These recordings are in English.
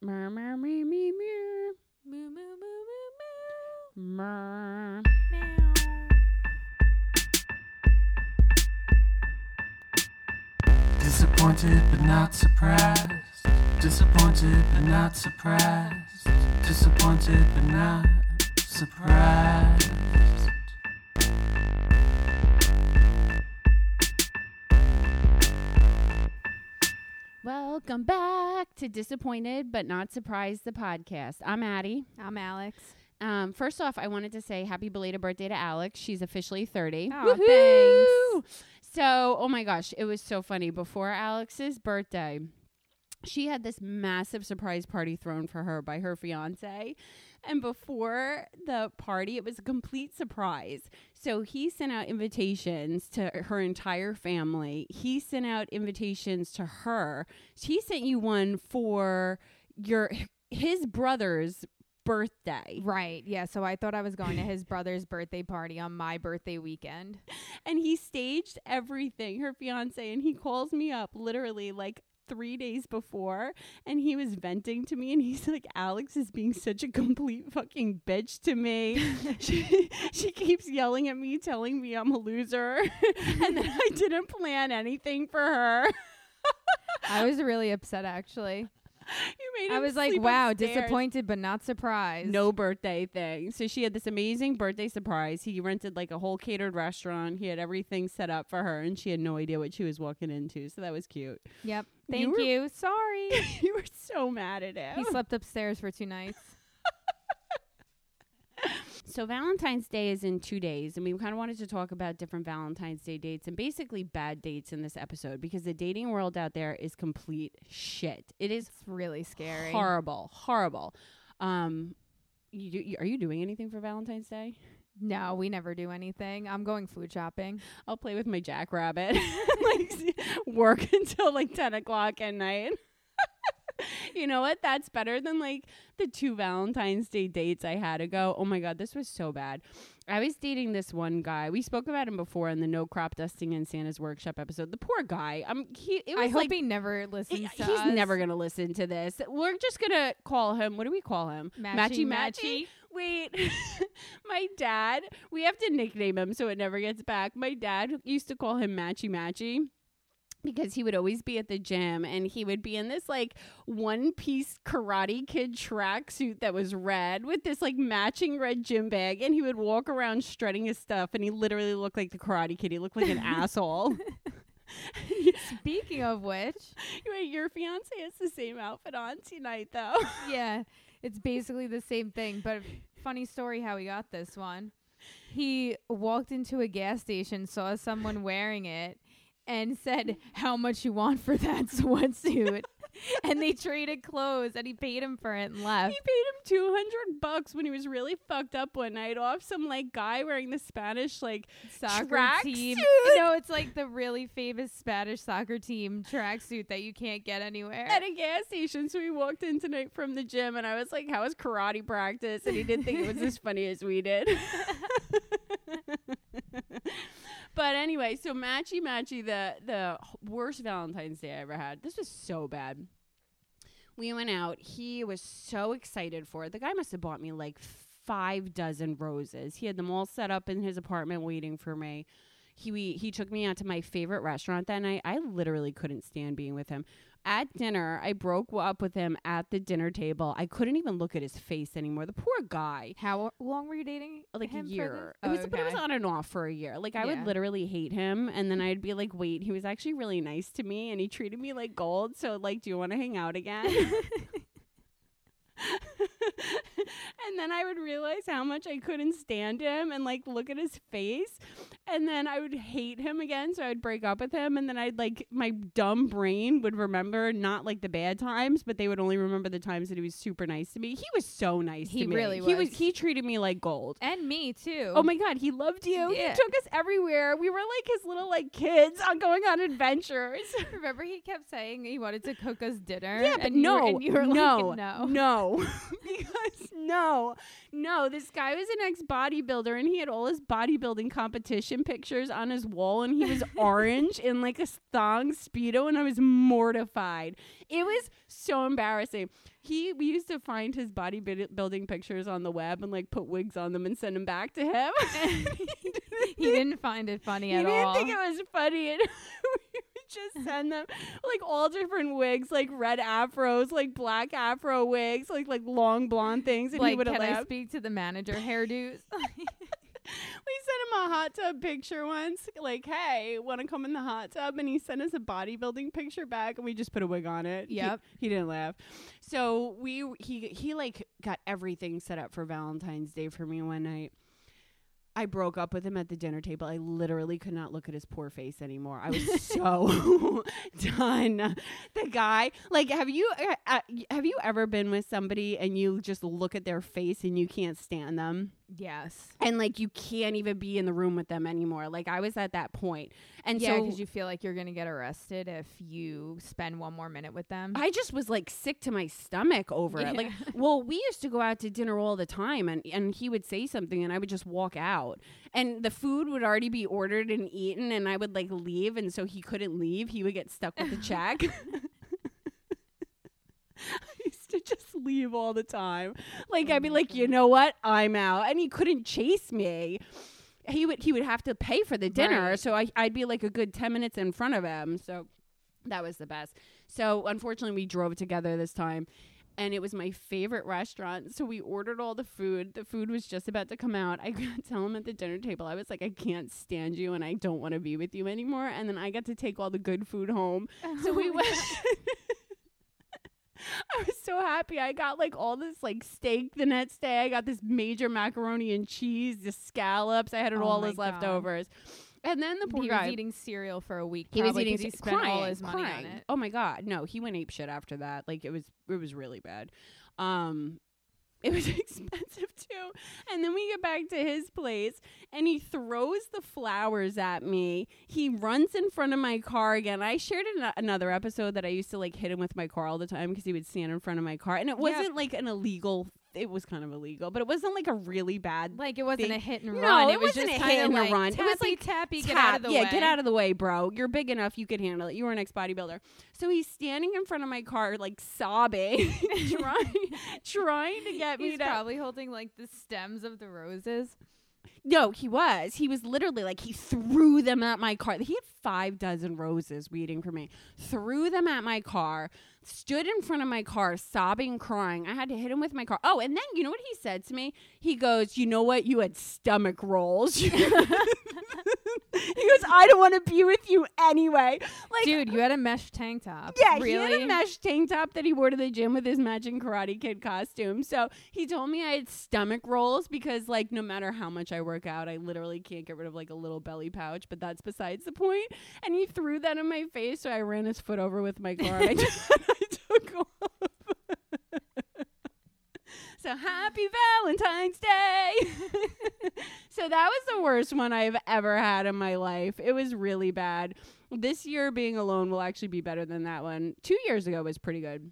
Mer, mer, me, me, mer. Moo, moo, moo, moo, Mer. Meow. Disappointed but not surprised. Disappointed but not surprised. Disappointed but not surprised. To Disappointed but Not Surprised, the podcast. I'm Addie. I'm Alex. Um, first off, I wanted to say happy belated birthday to Alex. She's officially 30. Aw, thanks. So, oh my gosh, it was so funny. Before Alex's birthday, she had this massive surprise party thrown for her by her fiance. And before the party, it was a complete surprise. So he sent out invitations to her entire family. He sent out invitations to her. He sent you one for your his brother's birthday. Right. Yeah. So I thought I was going to his brother's birthday party on my birthday weekend. and he staged everything her fiance and he calls me up literally like three days before and he was venting to me and he's like alex is being such a complete fucking bitch to me she, she keeps yelling at me telling me i'm a loser and then i didn't plan anything for her I was really upset actually. you made I was like, wow, upstairs. disappointed but not surprised. no birthday thing. So she had this amazing birthday surprise. He rented like a whole catered restaurant. He had everything set up for her, and she had no idea what she was walking into. So that was cute. Yep. You Thank were- you. Sorry. you were so mad at him. he slept upstairs for two nights. So Valentine's Day is in two days, and we kind of wanted to talk about different Valentine's Day dates and basically bad dates in this episode because the dating world out there is complete shit. It is It's really scary. horrible, horrible. Um, you, you, are you doing anything for Valentine's Day? No, we never do anything. I'm going food shopping. I'll play with my jackrabbit, like work until like ten o'clock at night. you know what? That's better than like the two Valentine's Day dates I had ago. Oh my god, this was so bad. I was dating this one guy. We spoke about him before in the no crop dusting in Santa's workshop episode. The poor guy. Um, he it was I hope like he never listens to he's us. never gonna listen to this. We're just gonna call him. What do we call him? Matchy matchy. Wait, my dad. We have to nickname him so it never gets back. My dad used to call him Matchy Matchy because he would always be at the gym and he would be in this like one piece Karate Kid tracksuit that was red with this like matching red gym bag, and he would walk around strutting his stuff, and he literally looked like the Karate Kid. He looked like an asshole. Speaking of which, Wait, your fiance has the same outfit on tonight, though. yeah, it's basically the same thing. But funny story how he got this one. He walked into a gas station, saw someone wearing it, and said, "How much you want for that sweatsuit?" and they traded clothes, and he paid him for it and left. He paid him two hundred bucks when he was really fucked up one night off some like guy wearing the Spanish like Soccer track team. suit? No, it's like the really famous Spanish soccer team tracksuit that you can't get anywhere. at a gas station. So he walked in tonight from the gym, and I was like, "How was karate practice?" And he didn't think it was as funny as we did. But anyway, so matchy matchy, the the worst Valentine's Day I ever had. This was so bad. We went out. He was so excited for it. The guy must have bought me like five dozen roses. He had them all set up in his apartment waiting for me. He we, he took me out to my favorite restaurant that night. I literally couldn't stand being with him. At dinner, I broke up with him at the dinner table. I couldn't even look at his face anymore. The poor guy How long were you dating? like a year. It was, Oh, but it was on and off for a year. Like I Yeah. would literally hate him, and then I'd be like, "Wait, he was actually really nice to me, and he treated me like gold. So, like, do you want to hang out again?" and then I would realize how much I couldn't stand him, and like look at his face, and then I would hate him again. So I would break up with him, and then I'd like my dumb brain would remember not like the bad times, but they would only remember the times that he was super nice to me. He was so nice He to me. really He was. was. He treated me like gold. and me too. Oh my god, he loved you. Yeah. He took us everywhere. We were like his little like kids on going on adventures. Remember he kept saying he wanted to cook us dinner? yeah, but and you no, were, and you were no, like, no. no, because no, no. This guy was an ex bodybuilder, and he had all his bodybuilding competition pictures on his wall and he was orange in like a thong speedo and I was mortified. It was so embarrassing. He we used to find his bodybuilding pictures on the web and like put wigs on them and send them back to him. he didn't find it funny he at all. He didn't think it was funny and just send them like all different wigs, like red afros, like black afro wigs, like like long blonde things and he would have can I speak to the manager hairdos? We sent him a hot tub picture once, like, "Hey, want to come in the hot tub?" And he sent us a bodybuilding picture back, and we just put a wig on it. He- Yep. he, didn't laugh. So we he he like got everything set up for Valentine's Day for me one night. I broke up with him at the dinner table. I literally could not look at his poor face anymore. I was so done. The guy, like, have you uh, uh, have you ever been with somebody and you just look at their face and you can't stand them? Yes. and like you can't even be in the room with them anymore. Like I was at that point, and yeah, so because you feel like you're gonna get arrested if you spend one more minute with them. I just was like sick to my stomach over it. Like, well, we used to go out to dinner all the time, and and he would say something, and I would just walk out, and the food would already be ordered and eaten, and I would like leave, and so he couldn't leave. He would get stuck with the check. To just leave all the time. Like I'd be like, mm-hmm. you know what, I'm out, and he couldn't chase me. He would he would have to pay for the dinner, Right. so I, I'd be like a good ten minutes in front of him. So that was the best. So unfortunately, we drove together this time. And it was my favorite restaurant. So we ordered all the food. The food was just about to come out. I got to tell him at the dinner table, I was like, I can't stand you and I don't want to be with you anymore. And then I got to take all the good food home. So we oh went. I was so happy. I got like all this like steak the next day. I got this major macaroni and cheese, the scallops. I had it Oh all as God. leftovers. And then the poor he guy. was eating cereal for a week. He was eating he spent crying, all his money crying. on it. Oh my god, no, he went ape shit after that. Like it was, it was really bad. Um, it was expensive too. And then we get back to his place, and he throws the flowers at me. He runs in front of my car again. I shared in another episode that I used to like hit him with my car all the time because he would stand in front of my car, and it wasn't like an illegal. It was kind of illegal, but it wasn't like a really bad Like it wasn't Big- a hit and No, run. it it was wasn't just a hit and a like run. It was Tappy, like tappy, get out of the way. yeah, way. get out of the way, bro. You're big enough. You could handle it. You were an ex bodybuilder. So he's standing in front of my car, like sobbing, trying, trying to get me He's probably holding like the stems of the roses. No, he was. He was literally like he threw them at my car. He had five dozen roses waiting for me. Threw them at my car. Stood in front of my car, sobbing, crying. I had to hit him with my car. Oh, and then you know what he said to me? He goes, "You know what? You had stomach rolls." he goes, "I don't want to be with you anyway." Like, Dude, you had a mesh tank top. yeah, really? he had a mesh tank top that he wore to the gym with his matching Karate Kid costume. So he told me I had stomach rolls because, like, no matter how much I work out, I literally can't get rid of like a little belly pouch. But that's besides the point. And he threw that in my face, so I ran his foot over with my car. I took off. So happy Valentine's Day. so that was the worst one I've ever had in my life. It was really bad. This year being alone will actually be better than that one. 2 years ago was pretty good.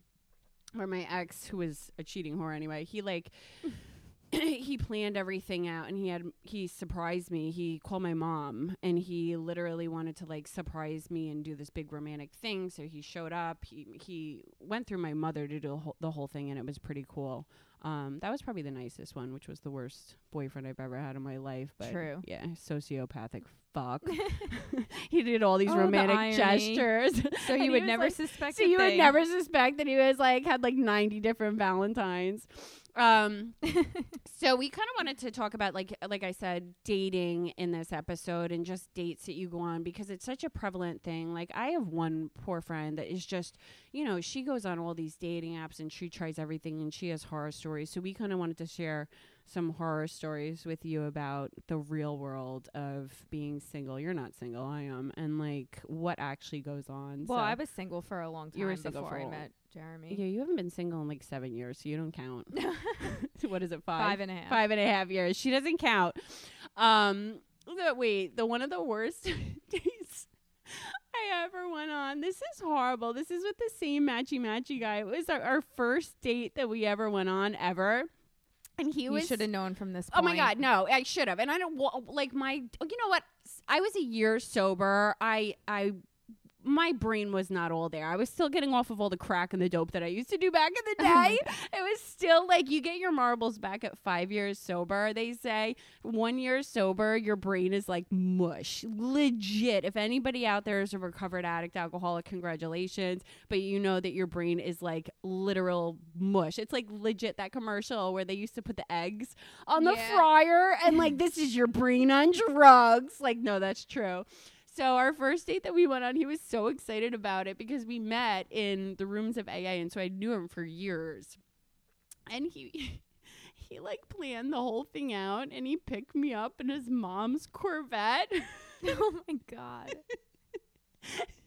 Where my ex who was a cheating whore anyway, he like he planned everything out and he had he surprised me. He called my mom and he literally wanted to like surprise me and do this big romantic thing. So he showed up. He he went through my mother to do the whole, the whole thing and it was pretty cool. Um, that was probably the nicest one, which was the worst boyfriend I've ever had in my life. But True. yeah, sociopathic fuck. he did all these Oh, romantic irony. gestures. So you he would never like- suspect so you would never suspect that he was like had like 90 different valentines um so we kind of wanted to talk about like like i said dating in this episode and just dates that you go on because it's such a prevalent thing. Like i have one poor friend that is just you know she goes on all these dating apps and she tries everything and she has horror stories. So we kind of wanted to share some horror stories with you about the real world of being single. You're not single i am. And like what actually goes on. Well, so. I was single for a long time You were single before for I met Jeremy. Yeah, you haven't been single in like seven years, so you don't count. what is it? Five. Five and a half. Five and a half years. She doesn't count. Um. The, wait, the one of the worst dates I ever went on. This is horrible. This is with the same matchy matchy guy. It was our, our first date that we ever went on ever, and he You should have known from this. Oh my god, no, I should have. And I don't like my. You know what? I was a year sober. I I my brain was not all there. I was still getting off of all the crack and the dope that I used to do back in the day. it was still like you get your marbles back at five years sober. They say one year sober, your brain is like mush. Legit. If anybody out there is a recovered addict, alcoholic, congratulations. But you know that your brain is like literal mush. It's like legit that commercial where they used to put the eggs on the Yeah. fryer and like this is your brain on drugs. Like, no, that's true. So our first date that we went on, he was so excited about it because we met in the rooms of AA, and so I knew him for years. And he he like planned the whole thing out, and he picked me up in his mom's Corvette. oh my god.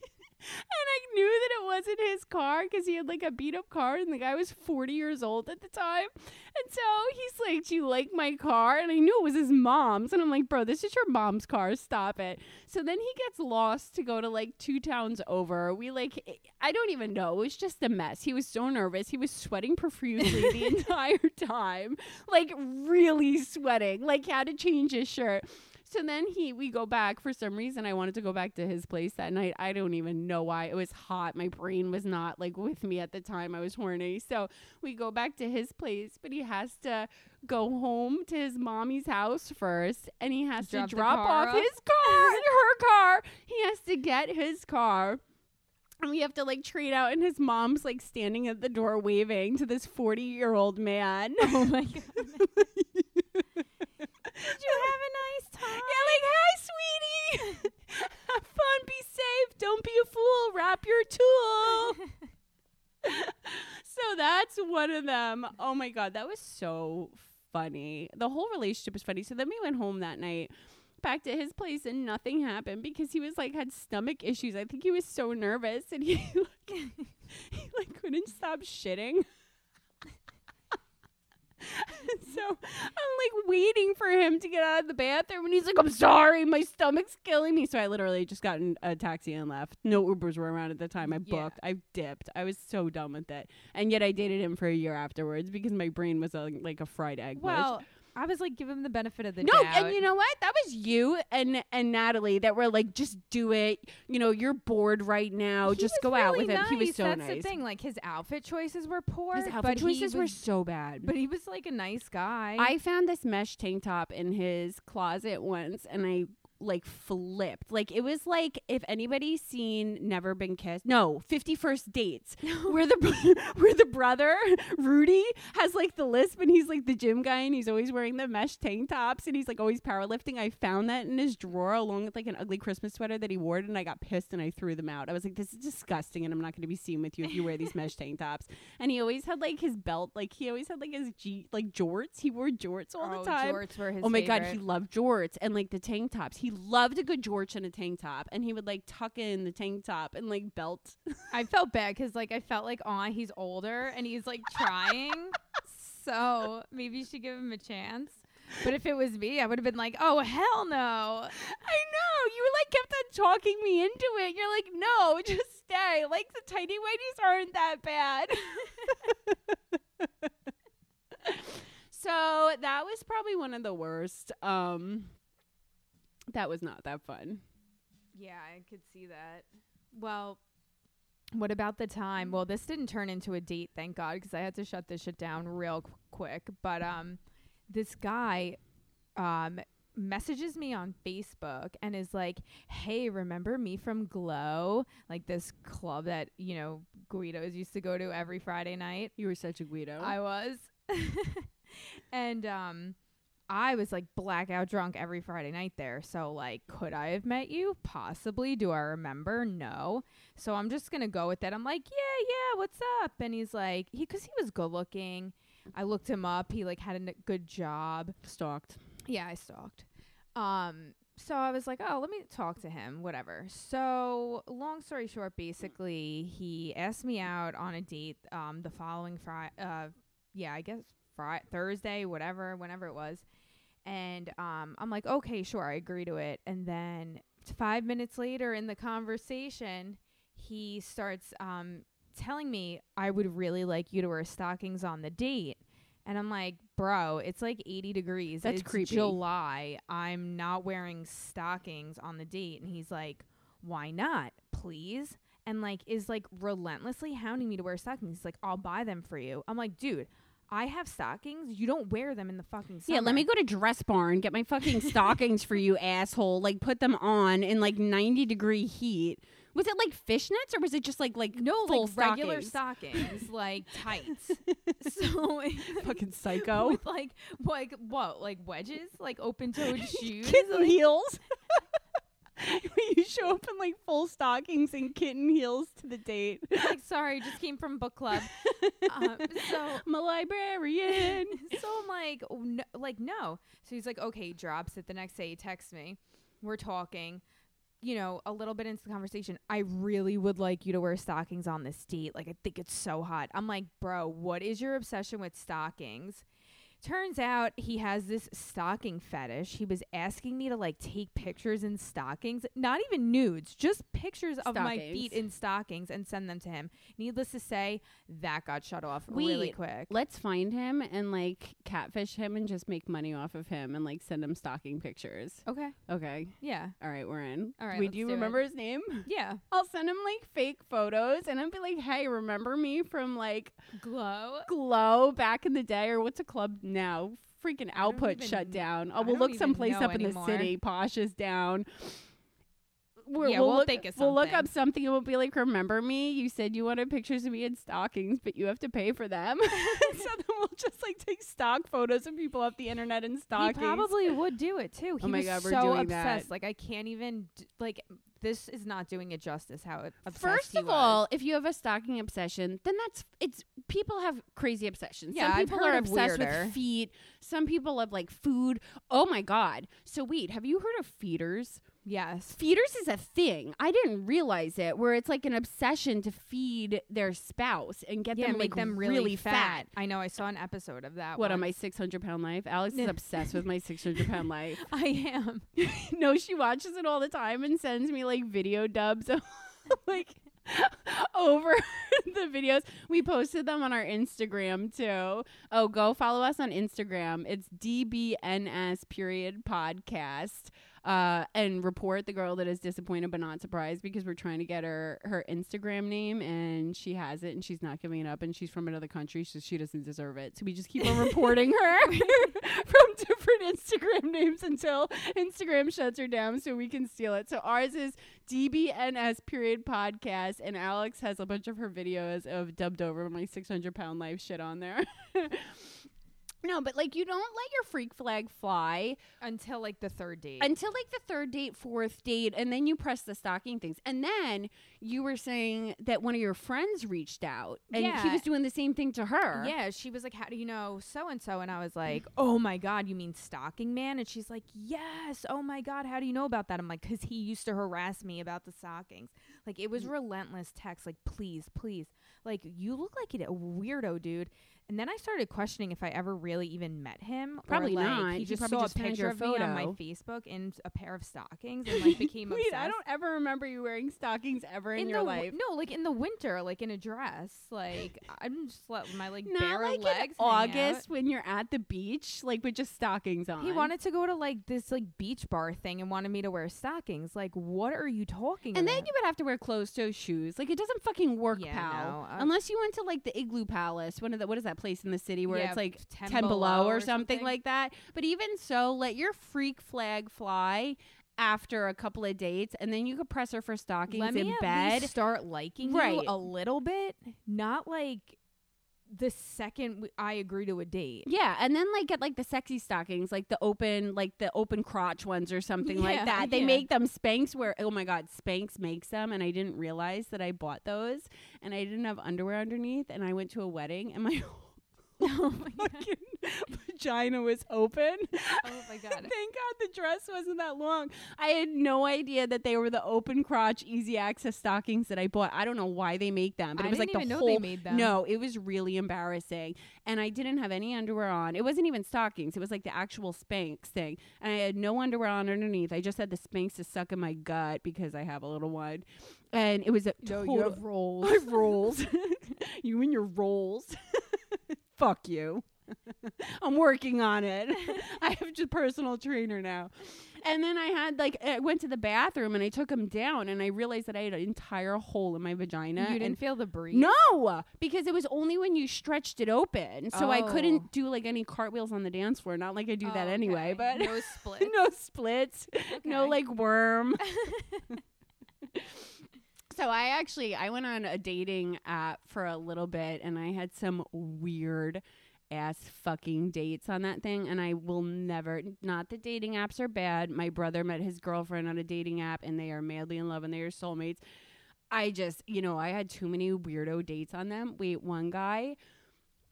And I knew that it wasn't his car because he had like a beat up car, and the guy was 40 years old at the time. And so he's like, Do you like my car? And I knew it was his mom's. And I'm like, Bro, this is your mom's car. Stop it. So then he gets lost to go to like two towns over. We like, eh, I don't even know. It was just a mess. He was so nervous. He was sweating profusely the entire time, like really sweating, like had to change his shirt. So then he we go back for some reason I wanted to go back to his place that night. I don't even know why. It was hot. My brain was not like with me at the time. I was horny. So we go back to his place, but he has to go home to his mommy's house first and he has Drop to drop off off? his car, her car. He has to get his car. And we have to like trade out, and his mom's like standing at the door waving to this 40 year old man. Oh my god. Did you have a nice time? Yeah, like, hi, sweetie. Have fun. Be safe. Don't be a fool. Wrap your tool. so that's one of them. Oh my God. That was so funny. The whole relationship was funny. So then we went home that night. Back to his place and nothing happened because he was like had stomach issues. I think he was so nervous and he like, he like couldn't stop shitting. So I'm like waiting for him to get out of the bathroom, and he's like, "I'm sorry, my stomach's killing me." So I literally just got in a taxi and left. No Ubers were around at the time. I Yeah. booked. I dipped. I was so done with it, and yet I dated him for a year afterwards because my brain was a, like a fried egg. Well, I was like, give him the benefit of the doubt. No, doubt. and you know what? That was you and and Natalie that were like, just do it. You know, you're bored right now. He just was go out really with him. He was nice. so That's nice. the thing. Like his outfit choices were poor. His outfit choices he were so bad. But he was like a nice guy. I found this mesh tank top in his closet once and I like flipped. Like it was like if anybody's seen Never Been Kissed. No, 50 First Dates. where the where the brother Rudy has like the lisp and he's like the gym guy and he's always wearing the mesh tank tops and he's like always powerlifting. I found that in his drawer along with like an ugly Christmas sweater that he wore and I got pissed and I threw them out. I was like, this is disgusting and I'm not going to be seen with you if you wear these mesh tank tops. And he always had like his belt, like he always had like his G like jorts. He wore jorts all oh, the time. jorts were his Oh my god, he loved jorts and like the tank tops. He loved a good jorts and a tank top, and he would like tuck in the tank top and like belt. I felt bad because like I felt like oh he's older and he's like trying, so maybe you should give him a chance. But if it was me, I would have been like, oh hell no. I know you like kept on talking me into it. You're like, no, just stay. Like the tiny whiteys aren't that bad. so that was probably one of the worst. Um, that was not that fun. Yeah, I could see that. Well, what about the time? Well, this didn't turn into a date, thank God, because I had to shut this shit down real qu- quick. But um, this guy um messages me on Facebook and is like, "Hey, remember me from Glow? Like this club that you know Guidos used to go to every Friday night." You were such a Guido. I was. and um I was like blackout drunk every Friday night there. So like could I have met you? Possibly. Do I remember? No. So I'm just going to go with that. I'm like, "Yeah, yeah, what's up?" And he's like, he cuz he was good looking. I looked him up. He like had a n- good job. stalked. Yeah, I stalked. Um, so I was like, oh, let me talk to him, whatever. So long story short, basically, he asked me out on a date um the following Friday. Uh, yeah, I guess Friday, Thursday, whatever, whenever it was. And um, I'm like, okay, sure, I agree to it. And then five minutes later in the conversation, he starts um telling me I would really like you to wear stockings on the date. And I'm like, bro, it's like 80 degrees. That's it's creepy. July. I'm not wearing stockings on the date. And he's like, why not? Please. And like, is like relentlessly hounding me to wear stockings. He's like, I'll buy them for you. I'm like, dude, I have stockings. You don't wear them in the fucking summer. Yeah, let me go to Dress Barn, get my fucking stockings for you, asshole. Like, put them on in like 90 degree heat. Was it like fishnets or was it just like like No, full like regular stockings? stockings, like tights. so fucking psycho? with like like what like wedges, like open toed shoes. kitten like- heels. you show up in like full stockings and kitten heels to the date. like sorry, just came from book club. um, so I'm a librarian. so I'm like oh, no, like no. So he's like okay, drops it. The next day he texts me. We're talking. You know, a little bit into the conversation, I really would like you to wear stockings on this date. Like, I think it's so hot. I'm like, bro, what is your obsession with stockings? Turns out he has this stocking fetish. He was asking me to like take pictures in stockings, not even nudes, just pictures of my feet in stockings and send them to him. Needless to say, that got shut off really quick. Let's find him and like catfish him and just make money off of him and like send him stocking pictures. Okay. Okay. Yeah. All right, we're in. All right, Wait, do you do it. remember his name? Yeah. I'll send him like fake photos and I'll be like, hey, remember me from like Glow. Glow back in the day or what's a club now? Freaking output even- shut down. Oh, we'll look someplace up in the city. Posh is down. We're, Yeah, we'll, we'll look, think of We'll look up something and we'll be like, remember me? You said you wanted pictures of me in stockings, but you have to pay for them. so then we'll just like take stock photos of people off the internet in stockings. He probably would do it too. Oh he Oh my was God, we're so doing obsessed. that. Like I can't even d- like this is not doing it justice. How it First of all, if you have a stocking obsession, then that's it's people have crazy obsessions. Yeah, Some I've people heard are of obsessed weirder. with feet. Some people love like food. Oh my god. So wait, have you heard of feeders? Yes, Feeders is a thing. I didn't realize it. Where it's like an obsession to feed their spouse and get yeah, them make like them really, fat. I know. I saw an episode of that. What on my six hundred pound life? Alex is obsessed with my six hundred pound life. I am. no, she watches it all the time and sends me like video dubs of like over the videos. We posted them on our Instagram too. Oh, go follow us on Instagram. It's DBNS period podcast. Uh, and report the girl that is disappointed but not surprised because we're trying to get her her Instagram name and she has it and she's not giving it up and she's from another country so she doesn't deserve it. So we just keep on reporting her from different Instagram names until Instagram shuts her down so we can steal it. So ours is DBNS period podcast, and Alex has a bunch of her videos of dubbed over my 600 pound life shit on there. No, but like you don't let your freak flag fly Until like the third date. until like the third date, fourth date, and then you press the stocking things. And then you were saying that one of your friends reached out and he was doing the same thing to her. Yeah, she was like, "How do you know so and so?" And I was like, "Oh my god, you mean stalking man?" And she's like, "Yes. Oh my god, how do you know about that?" I'm like, "Cause he used to harass me about the stockings. Like it was Mm. relentless text. Like, please, please, like you look like a weirdo, dude." And then I started questioning if I ever really even met him. Probably like, not. He He just saw just a picture of me on my. Facebook in a pair of stockings and like became Wait, obsessed. I don't ever remember you wearing stockings ever in, in your life. no, like in the winter, like in a dress. Like I'm just let my like Not bare like legs. in hang out. August when you're at the beach, like with just stockings on. He wanted to go to like this like beach bar thing and wanted me to wear stockings. Like, what are you talking and about? then you would have to wear closed toe shoes. Like it doesn't fucking work, Yeah, pal. no, uh, Unless you went to like the Igloo Palace, one of the what is that place in the city where Yeah, it's like 10 ten, below, below or, or something, something. like that. But even so, let your freak flag fly after a couple of dates, and then you could press her for stockings Let in bed. start liking Right. you a little bit, not like the second I agree to a date. Yeah, and then like get like the sexy stockings, like the open, like the open crotch ones or something like that. They yeah. make them Spanx where oh my god, Spanx makes them, and I didn't realize that I bought those, and I didn't have underwear underneath, and I went to a wedding, and my oh my god! fucking vagina was open. Oh my god! Thank God the dress wasn't that long. I had no idea that they were the open crotch, easy access stockings that I bought. I don't know why they make them, but I it was like the whole. know they made them. No, it was really embarrassing, and I didn't have any underwear on. It wasn't even stockings. It was like the actual Spanx thing, and I had no underwear on underneath. I just had the Spanx to suck in my gut because I have a little one, and it was a No, total. you have rolls. I have rolls. you and your rolls. Fuck you. I'm working on it. I have just personal trainer now. And then I had like I went to the bathroom and I took him down and I realized that I had an entire hole in my vagina. you didn't feel the breeze. no, because it was only when you stretched it open. So I Oh. couldn't do like any cartwheels on the dance floor. Not like I do Oh, that anyway, okay. but no split. no splits, no like worm. So I actually I went on a dating app for a little bit and I had some weird ass fucking dates on that thing and I will never not that dating apps are bad. My brother met his girlfriend on a dating app and they are madly in love and they are soulmates. I just, you know, I had too many weirdo dates on them. Wait, one guy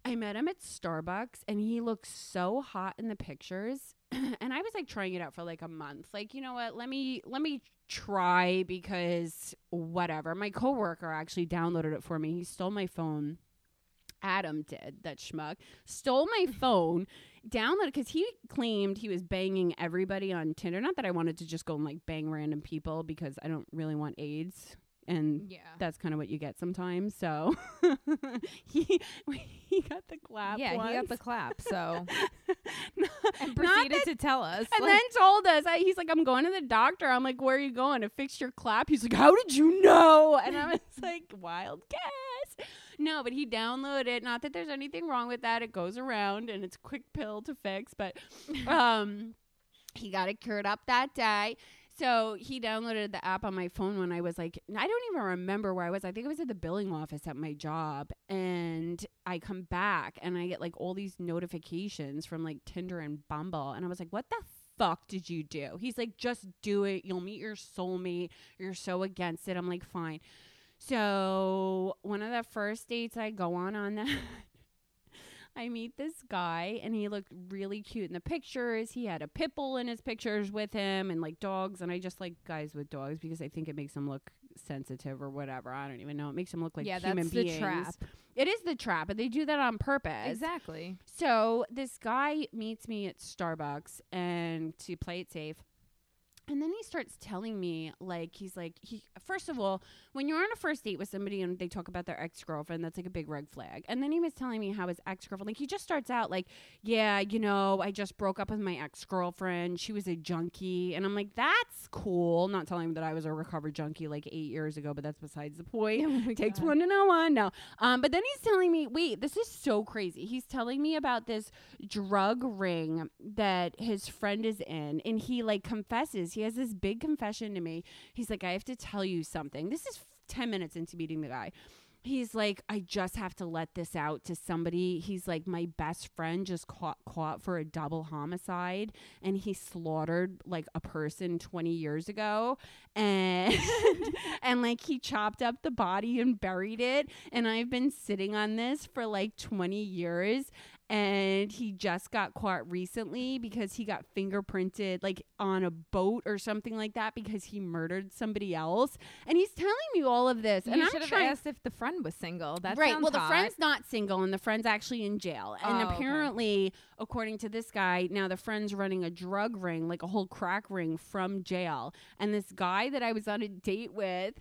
I met him at Starbucks and he looked so hot in the pictures. and I was like trying it out for like a month. Like, you know what? Let me let me try because whatever. My coworker actually downloaded it for me. He stole my phone. Adam did that schmuck stole my phone, downloaded because he claimed he was banging everybody on Tinder. Not that I wanted to just go and like bang random people because I don't really want AIDS, and Yeah. that's kind of what you get sometimes. So he he got the clap. yeah, he got the clap. So Not and that- proceeded to tell us. and like, then told us, I, he's like, I'm going to the doctor. I'm like, where are you going to fix your clap? He's like, how did you know? And I was like, wild guess. No, but he downloaded. Not that there's anything wrong with that. It goes around and it's a quick pill to fix. But um, he got it cured up that day. So he downloaded the app on my phone when I was like, I don't even remember where I was. I think I was at the billing office at my job. And I come back and I get like all these notifications from like Tinder and Bumble. And I was like, what the fuck did you do? He's like, just do it. You'll meet your soulmate. You're so against it. I'm like, fine. So one of the first dates I go on on that. I meet this guy and he looked really cute in the pictures. He had a pit bull in his pictures with him and like dogs. And I just like guys with dogs because I think it makes them look sensitive or whatever. I don't even know. It makes them look like yeah, human that's beings. the trap. It is the trap, and they do that on purpose. Exactly. So this guy meets me at Starbucks and to play it safe. And then he starts telling me like he's like he first of all when you're on a first date with somebody and they talk about their ex girlfriend that's like a big red flag. And then he was telling me how his ex girlfriend like he just starts out like yeah you know I just broke up with my ex girlfriend she was a junkie. And I'm like that's cool. Not telling him that I was a recovered junkie like eight years ago but that's besides the point. Oh takes God. one to know one. No. Um but then he's telling me wait this is so crazy. He's telling me about this drug ring that his friend is in and he like confesses he has this big confession to me. He's like i have to tell you something. This is 10 minutes into meeting the guy. He's like i just have to let this out to somebody. He's like my best friend just caught caught for a double homicide and he slaughtered like a person 20 years ago and and like he chopped up the body and buried it and i've been sitting on this for like 20 years and he just got caught recently because he got fingerprinted like on a boat or something like that because he murdered somebody else and he's telling me all of this and you i'm should have trying asked if the friend was single. That right. Well, the hot. friend's not single, and the friend's actually in jail. And Oh, okay. apparently, according to this guy, now the friend's running a drug ring, like a whole crack ring from jail. And this guy that I was on a date with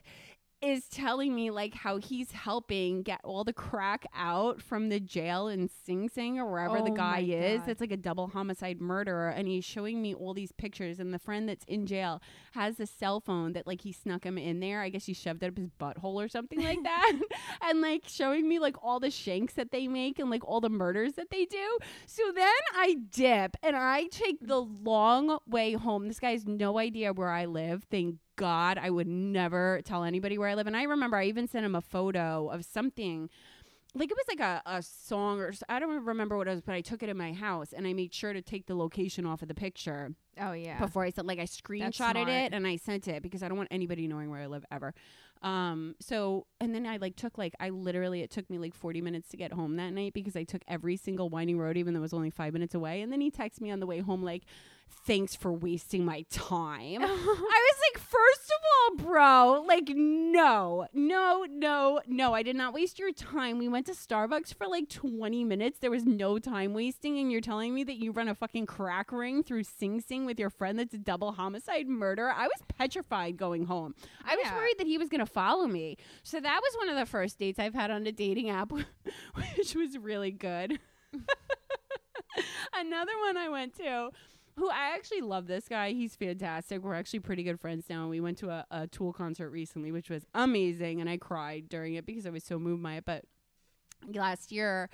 is telling me like how he's helping get all the crack out from the jail in Sing Sing or wherever the Oh guy is. That's like a double homicide murderer, and he's showing me all these pictures. And the friend that's in jail has a cell phone that like he snuck him in there. I guess he shoved it up his butthole or something like that, and like showing me like all the shanks that they make and like all the murders that they do. So then I dip and I take the long way home. This guy has no idea where I live. Thank God, I would never tell anybody where I live. And I remember I even sent him a photo of something. Like it was like a, a song or I don't remember what it was, but I took it in my house and I made sure to take the location off of the picture Oh yeah. before I sent like I screenshotted it and I sent it because I don't want anybody knowing where I live ever. Um so and then I like took like I literally it took me like 40 minutes to get home that night because I took every single winding road even though it was only 5 minutes away and then he texted me on the way home like thanks for wasting my time. I was like first of all bro like no no no no I did not waste your time. We went to Starbucks for like 20 minutes. There was no time wasting and you're telling me that you run a fucking crack ring through Sing Sing with your friend that's a double homicide murder. I was petrified going home. I was worried that he was going to follow me. So that was one of the first dates I've had on a dating app, which was really good. Another one I went to, who I actually love this guy. He's fantastic. We're actually pretty good friends now. And we went to a, a Tool concert recently, which was amazing. And I cried during it because I was so moved by it. But last year,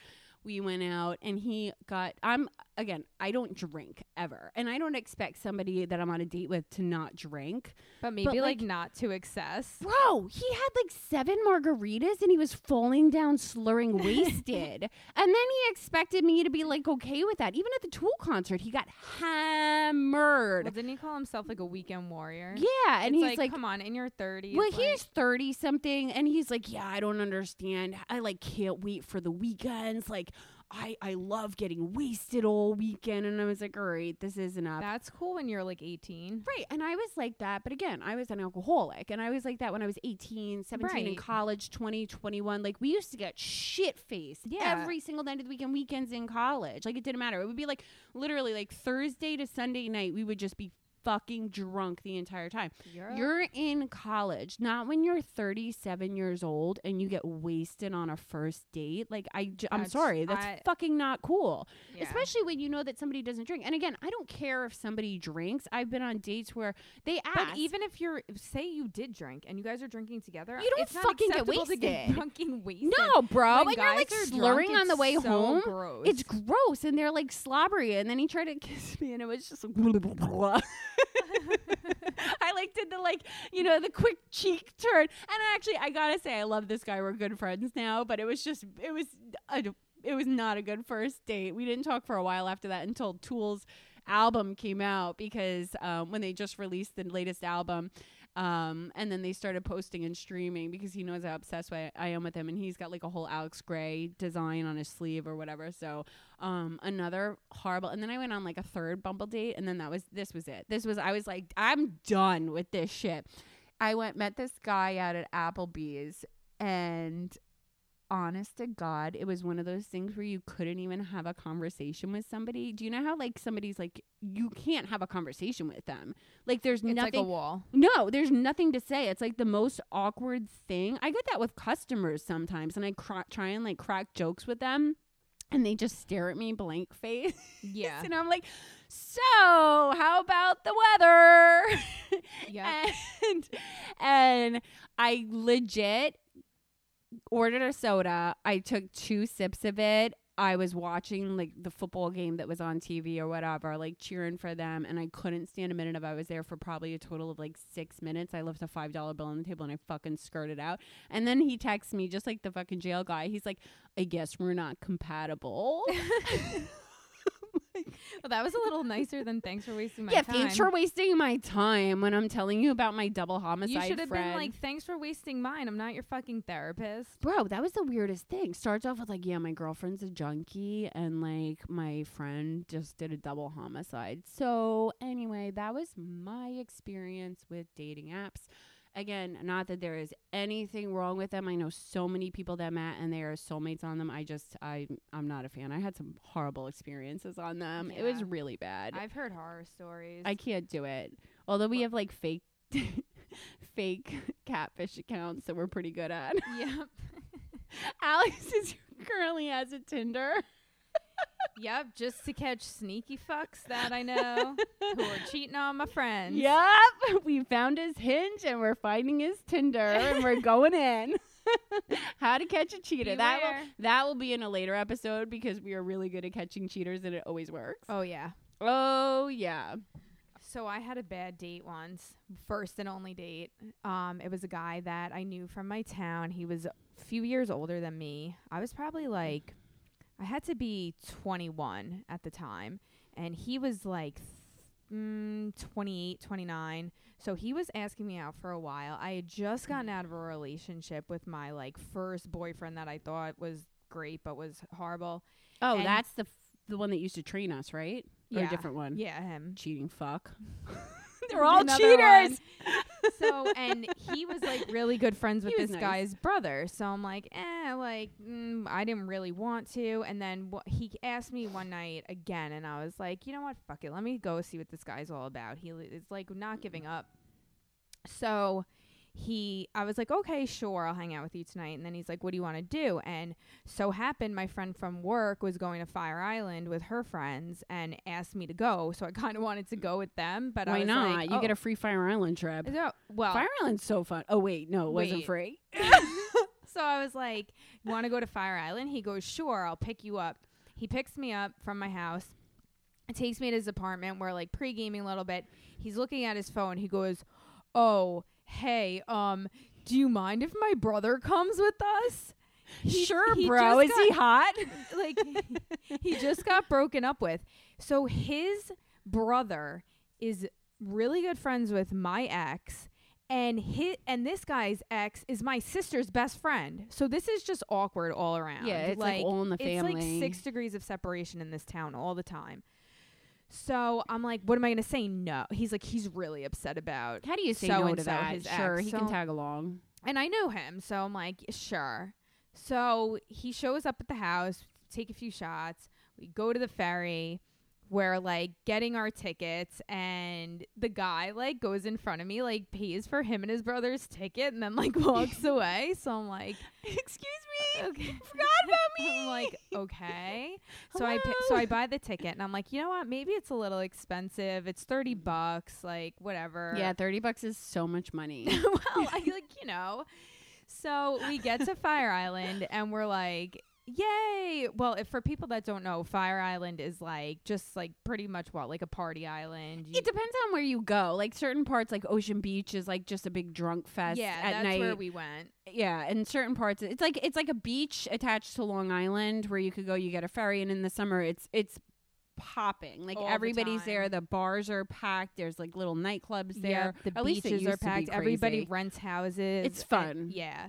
we went out and he got I'm again, I don't drink ever. And I don't expect somebody that I'm on a date with to not drink. But maybe like- like, not to excess. Bro, he had like seven margaritas and he was falling down, slurring, wasted. and then he expected me to be like okay with that. Even at the Tool concert, he got hammered. Well, didn't he call himself like a weekend warrior? yeah, and It's he's like, come on, in your 30s. well, like- he's 30 something and he's like, yeah, I don't understand. I like can't wait for the weekends. Like, I, I love getting wasted all weekend. And I was like, all right, this is enough. That's cool when you're like 18. Right. And I was like that. But again, I was an alcoholic. And I was like that when I was 18, 17 in college, 20, 21. Like we used to get shit faced Yeah. every single night of the weekend, weekends in college. Like it didn't matter. It would be like literally like Thursday to Sunday night, we would just be fucking drunk the entire time. You're, You're in college, not when you're 37 years old and you get wasted on a first date. Like I, j- I'm sorry, that's I- fucking not cool. yeah. Especially when you know that somebody doesn't drink. And again, I don't care if somebody drinks. I've been on dates where they ask. But even if you're, say you did drink and you guys are drinking together, You don't it's not fucking get to get wasted. fucking wasted. no, bro, When and you're like slurring drunk, on the way so home. Gross. It's gross, and they're like slobbery. And then he tried to kiss me, and it was just like. I like did the like you know the quick cheek turn, and actually I gotta say I love this guy. We're good friends now, but it was just it was a, it was not a good first date. We didn't talk for a while after that until Tool's album came out because um, when they just released the latest album. Um, and then they started posting and streaming because he knows how obsessed I, I am with him, and he's got like a whole Alex Grey design on his sleeve or whatever. So, um, another horrible. And then I went on like a third Bumble date, and then that was this was it. This was I was like, I'm done with this shit. I went met this guy out at Applebee's, and honest to God, it was one of those things where you couldn't even have a conversation with somebody. Do you know how like somebody's like you can't have a conversation with them? Like there's It's nothing. like a wall. No, there's nothing to say. It's like the most awkward thing. I get that with customers sometimes, and I cr- try and like crack jokes with them, and they just stare at me blank face. Yeah. and I'm like, so how about the weather? yeah. and and I legit ordered a soda. I took two sips of it. I was watching like the football game that was on TV or whatever, like cheering for them, and I couldn't stand a minute of. it. I was there for probably a total of like six minutes. I left a five dollar bill on the table and I fucking skirted out. And then he texts me just like the fucking jail guy. He's like, "I guess we're not compatible." Well, that was a little nicer than thanks for wasting my yeah, time. Yeah, thanks for wasting my time when I'm telling you about my double homicide. You should have been like, thanks for wasting mine. I'm not your fucking therapist. Bro, that was the weirdest thing. Starts off with like, yeah, my girlfriend's a junkie, and like my friend just did a double homicide. So anyway, that was my experience with dating apps. Again, not that there is anything wrong with them. I know so many people that met and they are soulmates on them. I just I I'm not a fan. I had some horrible experiences on them. It was really bad. I've heard horror stories. I can't do it. Although we have like fake fake catfish accounts that we're pretty good at. yep. Alex is currently has a Tinder. Yep. Just to catch sneaky fucks that I know who are cheating on my friends. Yep. We found his hinge and we're finding his Tinder and we're going in. How to catch a cheater. That will that will be in a later episode because we are really good at catching cheaters and it always works. Oh yeah. Oh yeah. So I had a bad date once, first and only date. Um, it was a guy that I knew from my town. He was a few years older than me. I was probably like, I had to be 21 at the time, and he was like th- mm, 28, 29. So he was asking me out for a while. I had just gotten out of a relationship with my like first boyfriend that I thought was great but was horrible. Oh, And- that's the f- the one that used to train us, right? Or a Yeah. different one. Yeah, him. Cheating fuck. They're all Another cheaters. one. so and he was like really good friends with He was this nice. guy's brother. So I'm like, eh, like mm, I didn't really want to. And then wh- he asked me one night again, and I was like, you know what, fuck it, let me go see what this guy's all about. He li- is like not giving up. So he I was like, "Okay, sure, I'll hang out with you tonight." And then he's like, "What do you want to do?" And so happened my friend from work was going to Fire Island with her friends and asked me to go, so I kind of wanted to go with them, but I Why was not? like, you get "Oh." a free Fire Island trip. No, well, Fire Island's so fun. Oh wait, no, it wasn't free. so I was like, "Want to go to Fire Island?" He goes, "Sure, I'll pick you up." He picks me up from my house, and takes me to his apartment. We're like pre gaming a little bit. He's looking at his phone. He goes, "Oh, hey, um, do you mind if my brother comes with us?" He- sure, he bro. Is he hot? like he just got broken up with. So his brother is really good friends with my ex and hit and this guy's ex is my sister's best friend. So this is just awkward all around. Yeah, it's like, all in the family. it's like 6 degrees of separation in this town all the time. So I'm like, what am I going to say? No. He's like, he's really upset about. How do you say So no to so, that? his Sure, ex. he can tag along. And I know him, so I'm like, sure. So he shows up at the house, take a few shots. We go to the ferry. We're like getting our tickets, and the guy like goes in front of me, like pays for him and his brother's ticket, and then like walks away. So I'm like, Excuse me. okay, Forgot about me. I'm like, okay. So I pi- so I buy the ticket, and I'm like, you know what? Maybe it's a little expensive. It's thirty bucks, like whatever. Yeah, thirty bucks is so much money. well, I like, you know. So we get to Fire Island and we're like, yay. Well, if for people that don't know, Fire Island is like just like pretty much what, like a party island. You- It depends on where you go. Like certain parts, like Ocean Beach, is like just a big drunk fest yeah, at that's night. where we went. yeah, and certain parts, it's like it's like a beach attached to Long Island where you could go. You get a ferry, and in the summer, it's it's popping. Like All the everybody's there. The bars are packed. There's like little nightclubs there. Yep, the At least it beaches used are to be packed. Everybody crazy. rents houses. It's and- fun. yeah.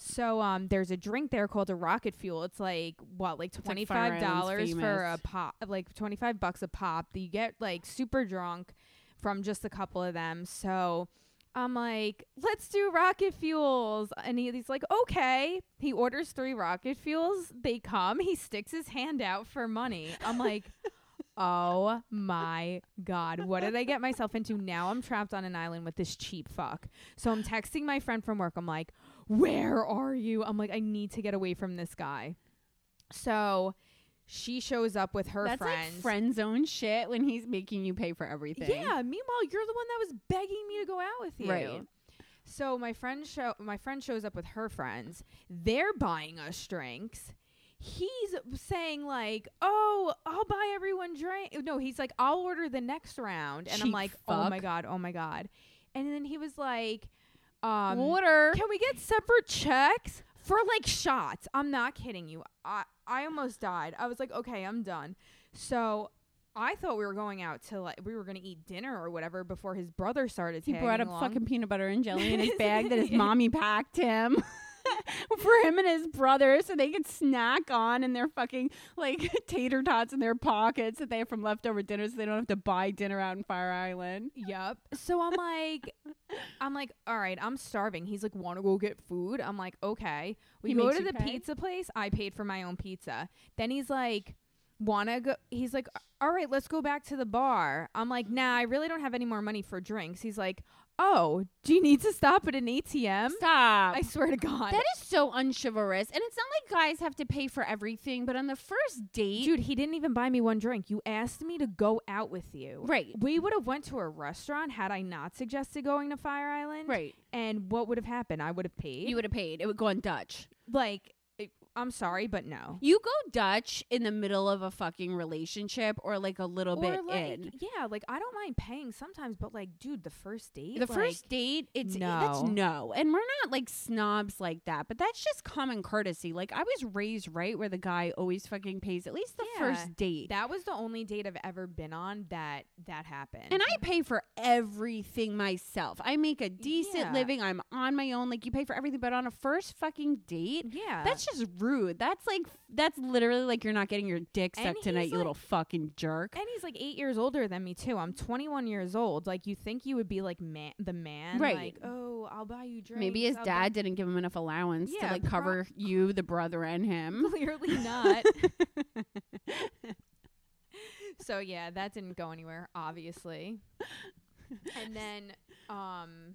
So um, there's a drink there called a rocket fuel. It's like what, like twenty five dollars for a pop, like twenty five bucks a pop. You get like super drunk from just a couple of them. So I'm like, let's do rocket fuels, and he, he's like, okay. He orders three rocket fuels. They come. He sticks his hand out for money. I'm like. Oh my god, what did I get myself into? Now I'm trapped on an island with this cheap fuck. So I'm texting my friend from work. I'm like, "Where are you?" I'm like, "I need to get away from this guy." So she shows up with her That's friends. like friend zone shit when he's making you pay for everything. Yeah. Meanwhile, you're the one that was begging me to go out with you. Right. So my friend show my friend shows up with her friends. They're buying us drinks. He's saying like, "Oh, I'll buy everyone drink." No, he's like, "I'll order the next round," and I'm Cheap like, "Oh my god, oh my god!" And then he was like, um, Water. can we get separate checks for like shots? I'm not kidding you. I I almost died. I was like, okay, I'm done. So I thought we were going out to like we were gonna eat dinner or whatever before his brother started. He brought up along. fucking peanut butter and jelly in his bag that his mommy packed him. For him and his brother, so they could snack on and their fucking like tater tots in their pockets that they have from leftover dinner, so they don't have to buy dinner out in Fire Island. Yep. So I'm like, I'm like, all right, I'm starving. He's like, want to go get food? I'm like, okay. We He go to the pay? pizza place. I paid for my own pizza. Then he's like, wanna go? He's like, all right, let's go back to the bar. I'm like, nah, I really don't have any more money for drinks. He's like, oh, do you need to stop at an ATM? Stop. I swear to God. that is so unchivalrous, and it's not like guys have to pay for everything. But on the first date, Dude, he didn't even buy me one drink. You asked me to go out with you. right, We would have went to a restaurant had I not suggested going to Fire Island. right, And what would have happened? I would have paid. you would have paid. It would go on Dutch. like I'm sorry, but no. You go Dutch in the middle of a fucking relationship or like a little Or bit like, in. yeah, like I don't mind paying sometimes, but like, dude, the first date, The like, first date, it's that's no. no, and we're not like snobs like that, but that's just common courtesy. Like I was raised right where the guy always fucking pays at least the Yeah, first date, that was the only date I've ever been on that that happened. and I pay for everything myself. I make a decent Yeah. living. I'm on my own. Like you pay for everything, but on a first fucking date, yeah, that's just rude. That's like that's literally like you're not getting your dick And sucked tonight, he's you little fucking jerk. and he's like eight years older than me too. I'm 21 years old. Like you think you would be like man, the man, Right. Like, oh, I'll buy you drinks. Maybe his I'll dad didn't give him enough allowance Yeah, to like pro- cover you, the brother, and him. clearly not. so yeah, that didn't go anywhere, obviously. and then um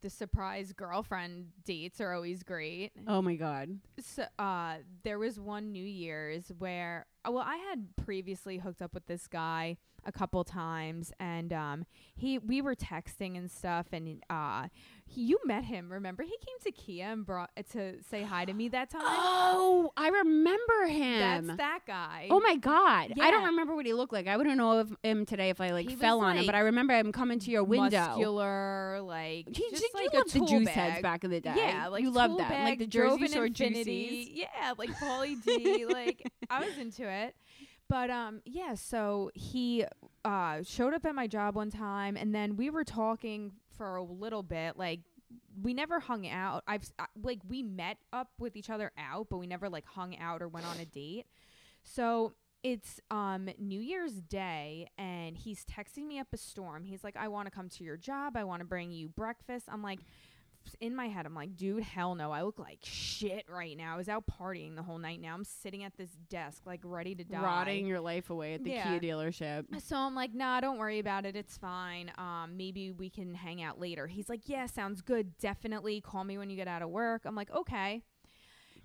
the surprise girlfriend dates are always great. Oh my god. So, uh, there was one New Year's where, uh, well, I had previously hooked up with this guy a couple times, and um, he we were texting and stuff, and uh, he, you met him. Remember, he came to Kia and brought uh, to say hi to me that time. Oh, I remember him. That's that guy. Oh my god! I don't remember what he looked like. I wouldn't know of him today if I like He fell on him, but I remember him coming to your window. muscular, like He, just like you a loved the juice bag. heads back in the day. Yeah, like you loved that, like the Jersey Shore Infinity. juicies. Yeah, like Pauly D. like I was into it. But um, yeah. So he uh showed up at my job one time, and then we were talking for a little bit. Like we never hung out. I've like we met up with each other out, but we never like hung out or went on a date. So it's um New Year's Day and he's texting me up a storm. He's like, I want to come to your job. I want to bring you breakfast. I'm like, in my head, I'm like, dude, hell no. I look like shit right now. I was out partying the whole night. Now I'm sitting at this desk, like ready to die. Rotting your life away at the Yeah. Kia dealership. So I'm like, nah, don't worry about it. It's fine. Um, maybe we can hang out later. He's like, yeah, sounds good. Definitely call me when you get out of work. I'm like, okay.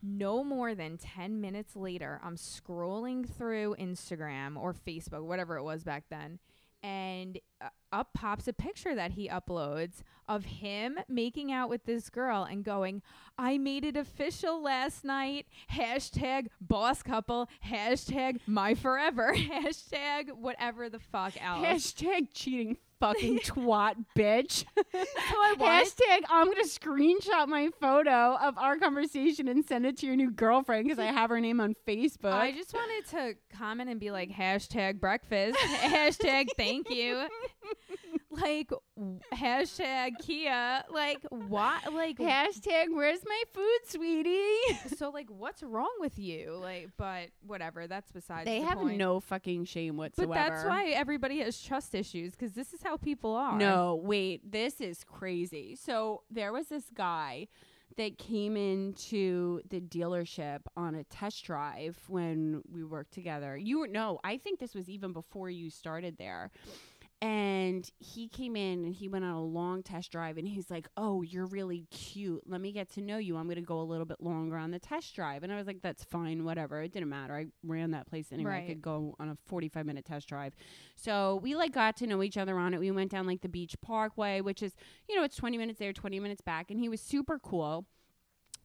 No more than 10 minutes later, I'm scrolling through Instagram or Facebook, whatever it was back then. And uh, up pops a picture that he uploads of him making out with this girl and going, I made it official last night. Hashtag boss couple. Hashtag my forever. Hashtag whatever the fuck else. Hashtag cheating fucking twat bitch. so I Hashtag I'm gonna screenshot my photo of our conversation and send it to your new girlfriend because I have her name on Facebook. I just wanted to comment and be like hashtag breakfast, hashtag thank you, like hashtag Kia, like what, like Hashtag where's my food, sweetie? so like what's wrong with you, like but whatever, that's besides. They the have point. no fucking shame whatsoever. But that's why everybody has trust issues because this is how people are. No, wait, this is crazy. So there was this guy that came into the dealership on a test drive when we worked together. You were no, I think this was even before you started there. And he came in and he went on a long test drive and he's like, "Oh, you're really cute. Let me get to know you. I'm going to go a little bit longer on the test drive." And I was like, "That's fine, whatever. It didn't matter. I ran that place anyway. I could go on a 45 minute test drive." So we like got to know each other on it. We went down like the beach parkway, which is, you know, it's 20 minutes there, 20 minutes back. And he was super cool.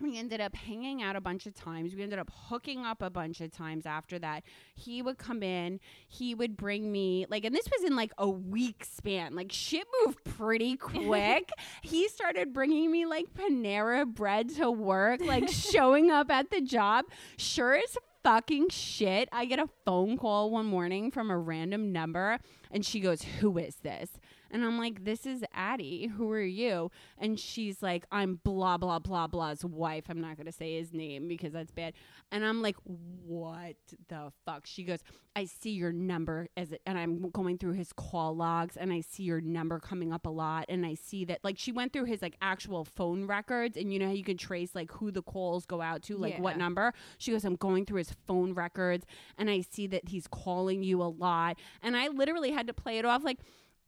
We ended up hanging out a bunch of times. We ended up hooking up a bunch of times after that. He would come in, he would bring me, like, and this was in like a week span. Like, shit moved pretty quick. he started bringing me like Panera bread to work, like, showing up at the job. Sure as fucking shit. I get a phone call one morning from a random number, and she goes, Who is this? And I'm like, This is Addie. Who are you? And she's like, I'm blah, blah, blah, blah's wife. I'm not going to say his name because that's bad. And I'm like, What the fuck? She goes, I see your number as it, and I'm going through his call logs and I see your number coming up a lot. And I see that, like, she went through his like actual phone records and you know how you can trace like who the calls go out to, like what number. She goes, I'm going through his phone records and I see that he's calling you a lot. And I literally had to play it off like,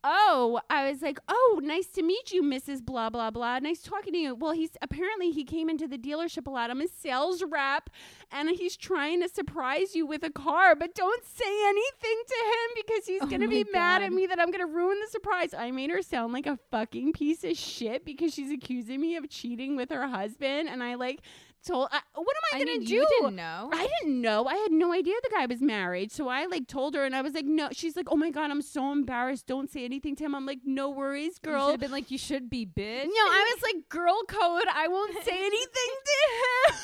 Oh, I was like, oh, nice to meet you, Mrs. Blah blah blah. Nice talking to you. Well, he's apparently he came into the dealership a lot. I'm a sales rep, and he's trying to surprise you with a car, but don't say anything to him because he's Oh gonna my be mad at me that I'm gonna ruin the surprise. I made her sound like a fucking piece of shit because she's accusing me of cheating with her husband, and I like told, I, what am I, I gonna mean, do? you didn't know. I didn't know. I had no idea the guy was married. So I like told her and I was like, no. She's like, oh my God, I'm so embarrassed. Don't say anything to him. I'm like, no worries, You girl. should have been like, you should be bitch. No, I was like, girl code. I won't say anything to him.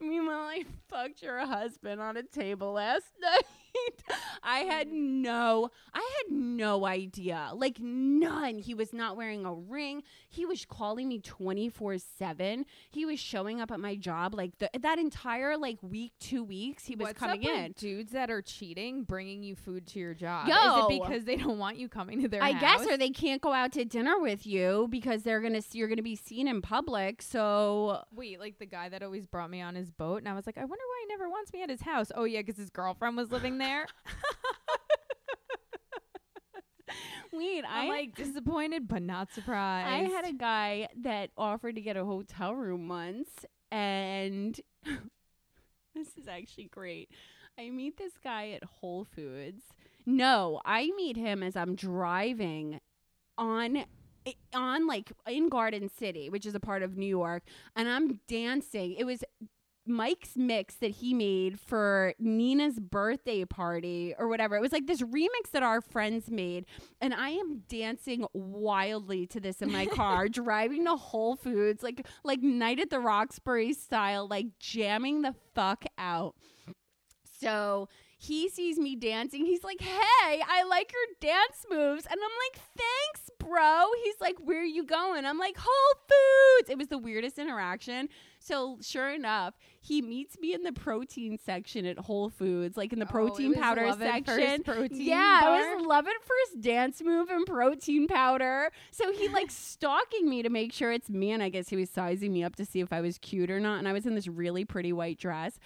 Meanwhile, I fucked your husband on a table last night. I had no, I had no idea. Like none. He was not wearing a ring. He was calling me 24/7. He was showing up at my job like the, that entire like week, 2 weeks he was What's coming up with in. dudes that are cheating, bringing you food to your job. Yo. Is it because they don't want you coming to their house? I house? guess or they can't go out to dinner with you because they're going to you're going to be seen in public. So Wait, like the guy that always brought me on his boat, and I was like, I wonder why he never wants me at his house. Oh yeah, because his girlfriend was living there. Wait, I I'm like disappointed but not surprised. I had a guy that offered to get a hotel room once, and this is actually great. I meet this guy at Whole Foods. No, I meet him as I'm driving on eh, on like in Garden City, which is a part of New York, and I'm dancing. It was Mike's mix that he made for Nina's birthday party or whatever. It was like this remix that our friends made, and I am dancing wildly to this in my car, driving to Whole Foods, like like Night at the Roxbury style, like jamming the fuck out. So he sees me dancing. He's like, "Hey, I like your dance moves," and I'm like, "Thanks, bro." He's like, "Where are you going?" I'm like, "Whole Foods." It was the weirdest interaction. So sure enough, he meets me in the protein section at Whole Foods, like in the Oh, protein was powder Love It First section. protein yeah, bar? it was love it first dance move and protein powder. So he like stalking me to make sure it's me, and I guess he was sizing me up to see if I was cute or not. And I was in this really pretty white dress.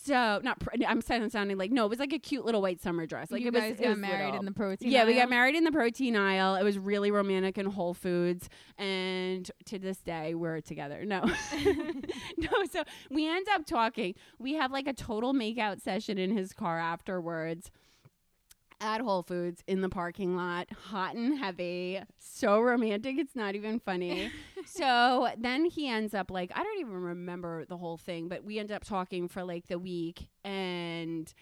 So not pr- I'm sounding sounding like no, it was like a cute little white summer dress. Like you it was, guys it got was married little. in the protein. Yeah, we got married in the protein aisle. It was really romantic in Whole Foods, and to this day we're together. No, no. So we end up talking. We have like a total makeout session in his car afterwards. At Whole Foods in the parking lot, hot and heavy, so romantic. It's not even funny. so then he ends up like I don't even remember the whole thing, but we end up talking for like the week, and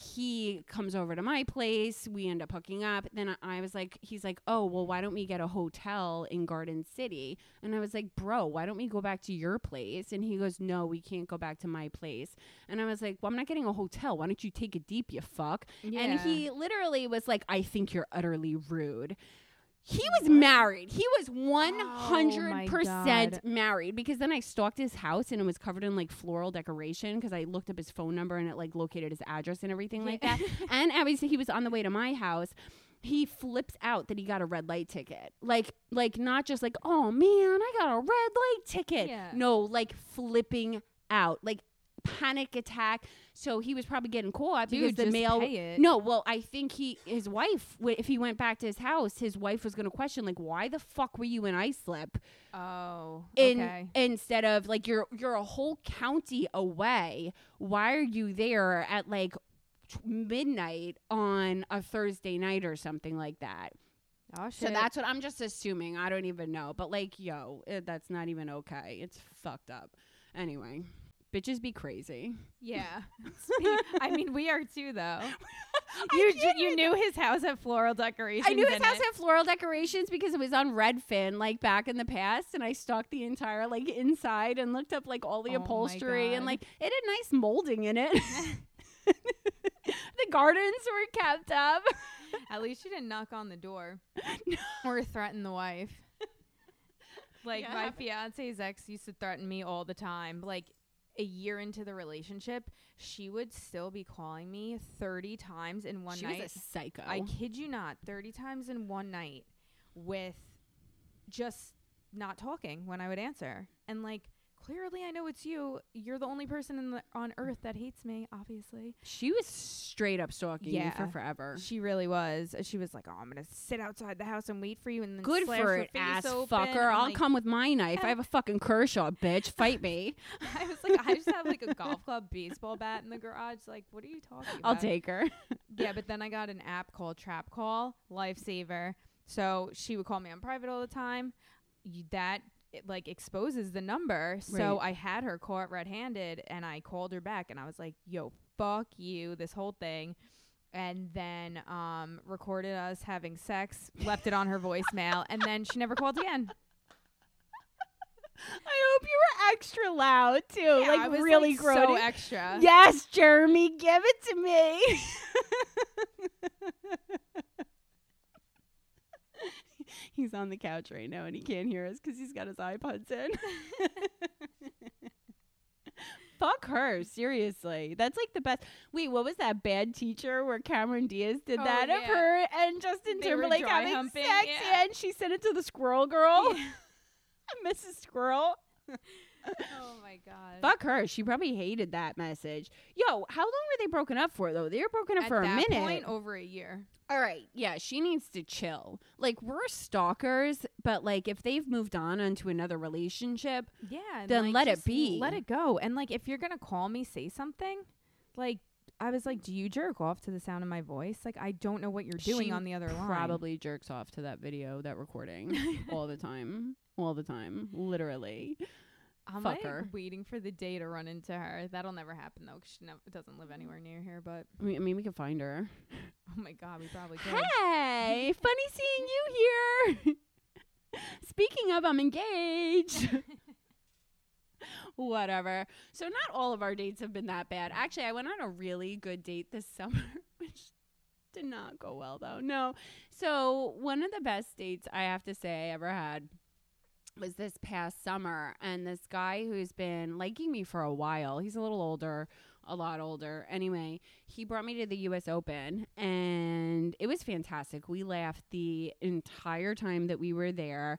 he comes over to my place. We end up hooking up. Then I, was like, he's like, oh, well, why don't we get a hotel in Garden City? And I was like, bro, why don't we go back to your place? And he goes, no, we can't go back to my place. And I was like, well, I'm not getting a hotel. Why don't you take it deep, you fuck? And he literally was like, I think you're utterly rude. He was married. He was 100% God. married because then I stalked his house and it was covered in like floral decoration because I looked up his phone number and it like located his address and everything like that. and obviously he was on the way to my house. He flips out that he got a red light ticket. Like like not just like, "Oh man, I got a red light ticket." Yeah. No, like flipping out. Like panic attack. So he was probably getting caught because Dude, the just mail it. no, well, I think he, his wife, w- if he went back to his house, his wife was going to question, like, why the fuck were you in Islip? Oh, In, okay. Instead of like you're you're a whole county away. Why are you there at like t- midnight on a Thursday night or something like that? Oh So that's what I'm just assuming. I don't even know, but like, yo, eh, that's not even okay. It's fucked up. Anyway, bitches be crazy. yeah. I mean, we are too, though. you ju- you knew his house had floral decorations. I knew his in house it. had floral decorations because it was on Redfin, like back in the past, and I stalked the entire like inside and looked up like all the Oh my upholstery and God. like it had nice molding in it. the gardens were kept up. At least you didn't knock on the door or threaten the wife. Like Yeah, my fiance's ex used to threaten me all the time. Like a year into the relationship, she would still be calling me 30 times in one she night. was a psycho. I kid you not, 30 times in one night with just not talking when I would answer. And like clearly I know it's you. You're the only person in the, on earth that hates me, obviously. she was straight up stalking you for forever. She really was. Uh, she was like, "Oh, I'm gonna sit outside the house and wait for you." And then Good slash for it, ass open. fucker. I'm I'll like- come with my knife. I have a fucking Kershaw, bitch. Fight me. I was like, I just have like a golf club baseball bat in the garage. Like, what are you talking about? I'll take her. Yeah, but then I got an app called TrapCall, Lifesaver. So she would call me on private all the time. You, that it, like exposes the number. So Right. I had her caught red-handed, and I called her back, and I was like, "Yo, fuck you!" This whole thing. And then um, recorded us having sex, left it on her voicemail, and then she never called again. I hope you were extra loud too, Yeah, I like was, really like, grody. so extra. Yes, Jeremy, give it to me. he's on the couch right now and he can't hear us because he's got his iPods in. Fuck her, seriously. That's like the best. Wait, what was that bad teacher where Cameron Diaz did Oh, that of yeah. her and Justin They were Timberlake dry having humping, sex? yeah. and she sent it to the squirrel girl. Mrs. Squirrel. oh my god. Fuck her. She probably hated that message. Yo, how long were they broken up for though? They were broken up At for a minute. point, over a year. All right. Yeah, she needs to chill. Like we're stalkers, but like if they've moved on into another relationship, Yeah. Then like, let it be. Let it go. And like, if you're gonna call me, say something. Like, I was like, "Do you jerk off to the sound of my voice?" Like, I don't know what you're doing She on the other line. probably jerks off to that video, that recording all the time. All the time. Literally. I'm Fuck like her. waiting for the day to run into her. That'll never happen though, 'cause she nev- doesn't live anywhere near here. But I mean, I mean we can find her. oh my god, we probably could. Hey, funny seeing you here. Speaking of, I'm engaged. Whatever. So not all of our dates have been that bad. Actually, I went on a really good date this summer, which did not go well though. No. So one of the best dates I have to say I ever had was this past summer and this guy who's been liking me for a while. He's a little older, a lot older. Anyway, he brought me to the US Open and it was fantastic. We laughed the entire time that we were there.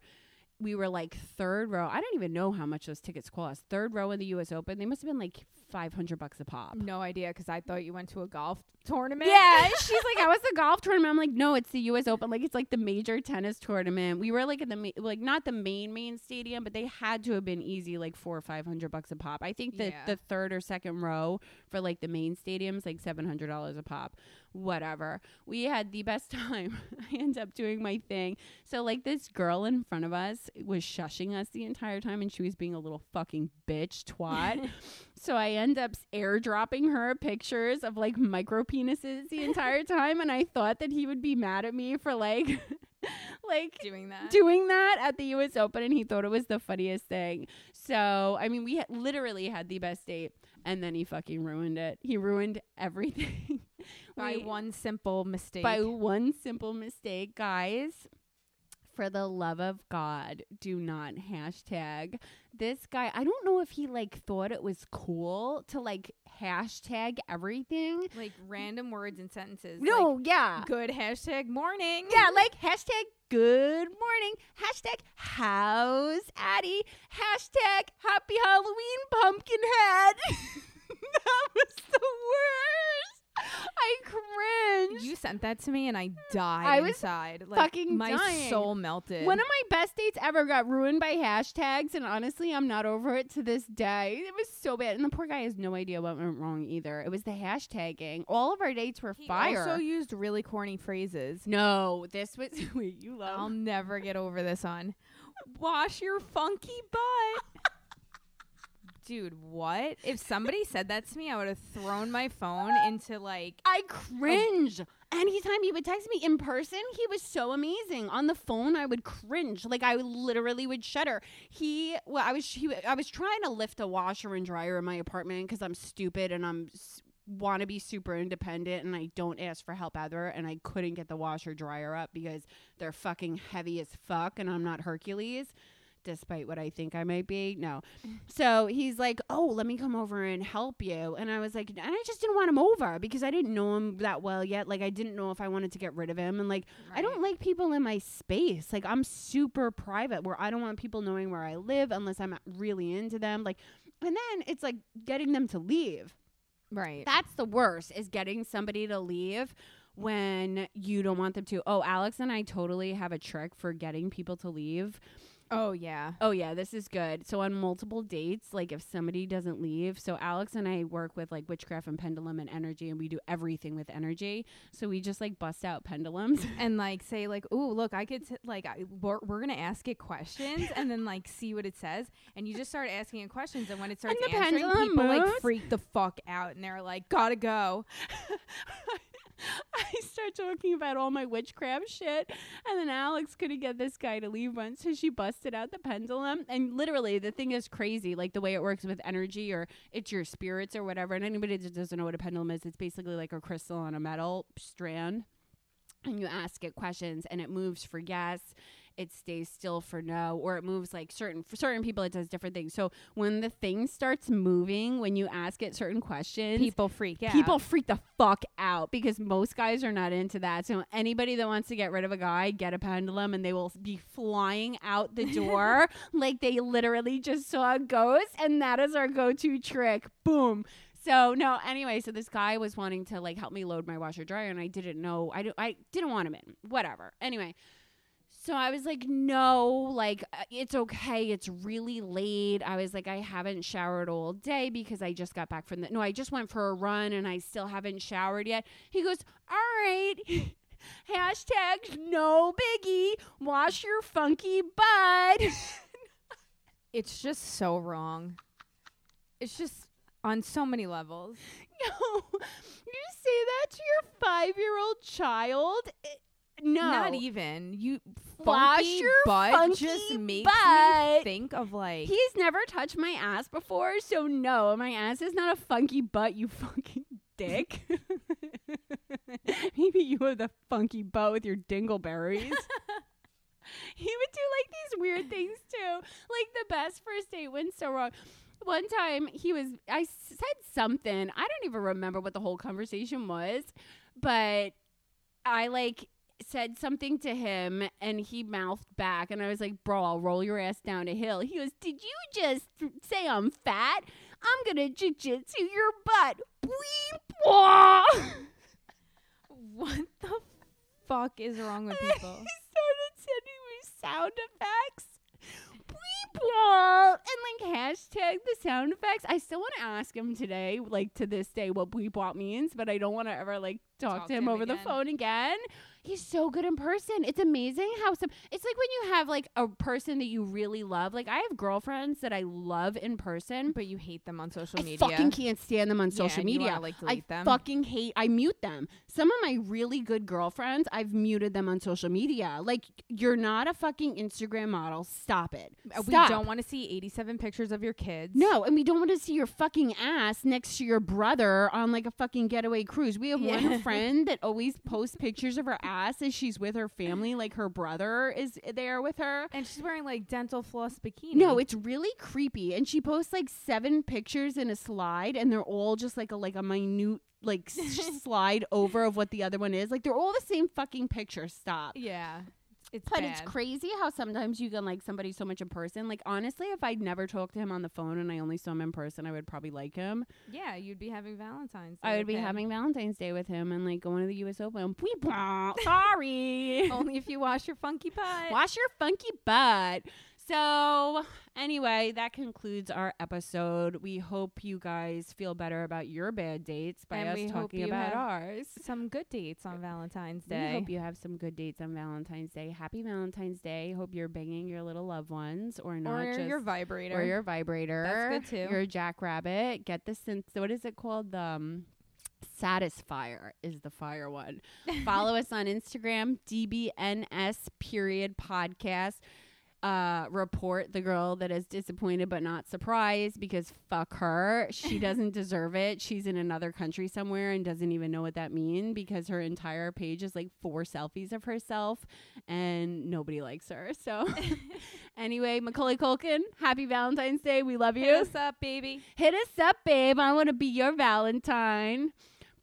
We were like third row. I don't even know how much those tickets cost. Third row in the US Open. They must have been like 500 bucks a pop. No idea, because I thought you went to a golf tournament. Yeah, she's like, I was the golf tournament. I'm like, no, it's the U.S. Open. Like, it's like the major tennis tournament. We were like in the ma- like not the main main stadium, but they had to have been easy, like four or five hundred bucks a pop. I think the Yeah. the third or second row for like the main stadiums like seven hundred dollars a pop. Whatever. We had the best time. I end up doing my thing. So like this girl in front of us was shushing us the entire time, and she was being a little fucking bitch twat. So I end up airdropping her pictures of like micro penises the entire time, and I thought that he would be mad at me for like, like doing that. doing that at the U.S. Open, and he thought it was the funniest thing. So I mean, we ha- literally had the best date, and then he fucking ruined it. He ruined everything by one simple mistake. by one simple mistake, guys. For the love of God, do not hashtag this guy. I don't know if he like thought it was cool to like hashtag everything. like random words and sentences. No, yeah. Good hashtag morning. Yeah, like hashtag good morning, hashtag how's Addie, hashtag happy Halloween pumpkin head. that was the worst. I cringe. You sent that to me and I died I was inside. Like, fucking my dying. soul melted. One of my best dates ever got ruined by hashtags, and honestly, I'm not over it to this day. It was so bad, and the poor guy has no idea what went wrong either. It was the hashtagging. All of our dates were he fire. also used really corny phrases. no, this was wait, you love. I'll never get over this on. Wash your funky butt. Dude, what? If somebody said that to me, I would have thrown my phone into like I cringe. Anytime he would text me in person, he was so amazing. On the phone, I would cringe. Like I literally would shudder. He, well, I was, he, I was trying to lift a washer and dryer in my apartment because I'm stupid and I'm want to be super independent and I don't ask for help either. And I couldn't get the washer dryer up because they're fucking heavy as fuck, and I'm not Hercules. Despite what I think I might be, no. So he's like, "Oh, let me come over and help you." And I was like, and I just didn't want him over because I didn't know him that well yet. Like I didn't know if I wanted to get rid of him and like I don't like people in my space. Like I'm super private where I don't want people knowing where I live unless I'm really into them. Like and then it's like getting them to leave. right. That's the worst is getting somebody to leave when you don't want them to. Oh, Alex and I totally have a trick for getting people to leave. Oh yeah. Oh yeah, this is good. So on multiple dates, like if somebody doesn't leave, so Alex and I work with like witchcraft and pendulum and energy, and we do everything with energy. So we just like bust out pendulums. And like say like, "Ooh, look, I could t- like I, we're, we're going to ask it questions and then like see what it says." And you just start asking it questions and when it starts answering, people like freak the fuck out and they're like, "Got to go." I start talking about all my witchcraft shit, and then Alex couldn't get this guy to leave once, so she busted out the pendulum. And literally, the thing is crazy, like the way it works with energy, or it's your spirits or whatever. And anybody that doesn't know what a pendulum is, it's basically like a crystal on a metal strand. And you ask it questions, and it moves for yes. It stays still for no, or it moves like certain for certain people it does different things. So when the thing starts moving, when you ask it certain questions, People freak out. people freak the fuck out because most guys are not into that. So anybody that wants to get rid of a guy, get a pendulum and they will be flying out the door like they literally just saw a ghost and that is our go-to trick. Boom. So no, anyway, so this guy was wanting to like help me load my washer dryer and I didn't know i, do, I didn't want him in. Whatever. Anyway, so I was like, no, like uh, it's okay. It's really late. I was like, I haven't showered all day because I just got back from the. No, I just went for a run and I still haven't showered yet. He goes, all right. Hashtag no biggie. Wash your funky butt. It's just so wrong. It's just on so many levels. no, you say that to your five year old child? It- no, Not even. You funky your butt funky just makes butt. me think of like He's never touched my ass before, so no, my ass is not a funky butt, you fucking dick. Maybe you have the funky butt with your dingleberries. he would do like these weird things too. Like the best first date went so wrong. One time he was, I said something. I don't even remember what the whole conversation was, but I like said something to him and he mouthed back and I was like, "Bro, I'll roll your ass down a hill." He goes, "Did you just say I'm fat? I'm going to jiu-jitsu your butt." What the fuck is wrong with people? he started sending me sound effects. And like hashtag the sound effects. I still want to ask him today, like to this day, what bleep means, but I don't want to ever like talk, Talk to him him over the phone again. He's so good in person. It's amazing how some. It's like when you have like a person that you really love. Like I have girlfriends that I love in person. But you hate them on social I media. fucking can't stand them on Yeah, social media. wanna, like, I delete them. fucking hate. I mute them. Some of my really good girlfriends, I've muted them on social media. Like you're not a fucking Instagram model. Stop it. Uh, We don't want to see 87 pictures of your kids. No, and we don't want to see your fucking ass next to your brother on like a fucking getaway cruise. We have Yeah. one friend that always posts pictures of her ass as she's with her family, like her brother is there with her. And she's wearing like dental floss bikini. No, it's really creepy. And she posts like seven pictures in a slide, and they're all just like a like a minute like slide over of what the other one is. Like they're all the same fucking picture. Stop. yeah. It's But bad. it's crazy how sometimes you can like somebody so much in person. Like honestly, if I'd never talked to him on the phone and I only saw him in person, I would probably like him. Yeah, you'd be having Valentine's. Day I would be him. having Valentine's Day with him and like going to the U.S. Open. Sorry. Only if you wash your funky butt. Wash your funky butt. So, anyway, that concludes our episode. We hope you guys feel better about your bad dates by And us we hope talking you about have ours. Some good dates on Valentine's Day. We hope you have some good dates on Valentine's Day. Happy Valentine's Day. Hope you're banging your little loved ones or not or just your vibrator. or your vibrator. That's good, too. Your jackrabbit. Get the synth. What is it called? The um, Satisfyer is the fire one. Follow us on Instagram, DBNS period podcast. Uh, report the girl that is disappointed but not surprised because fuck her. She doesn't deserve it. She's in another country somewhere and doesn't even know what that means because her entire page is like four selfies of herself and nobody likes her. So, anyway, Macaulay Culkin, happy Valentine's Day. We love you. Hit us up, baby. Hit us up, babe. I want to be your Valentine.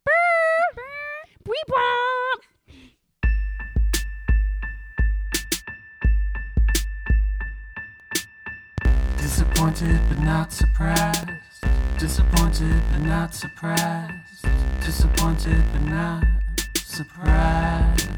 Brr, brr, Disappointed but not surprised. Disappointed but not surprised. Disappointed but not surprised.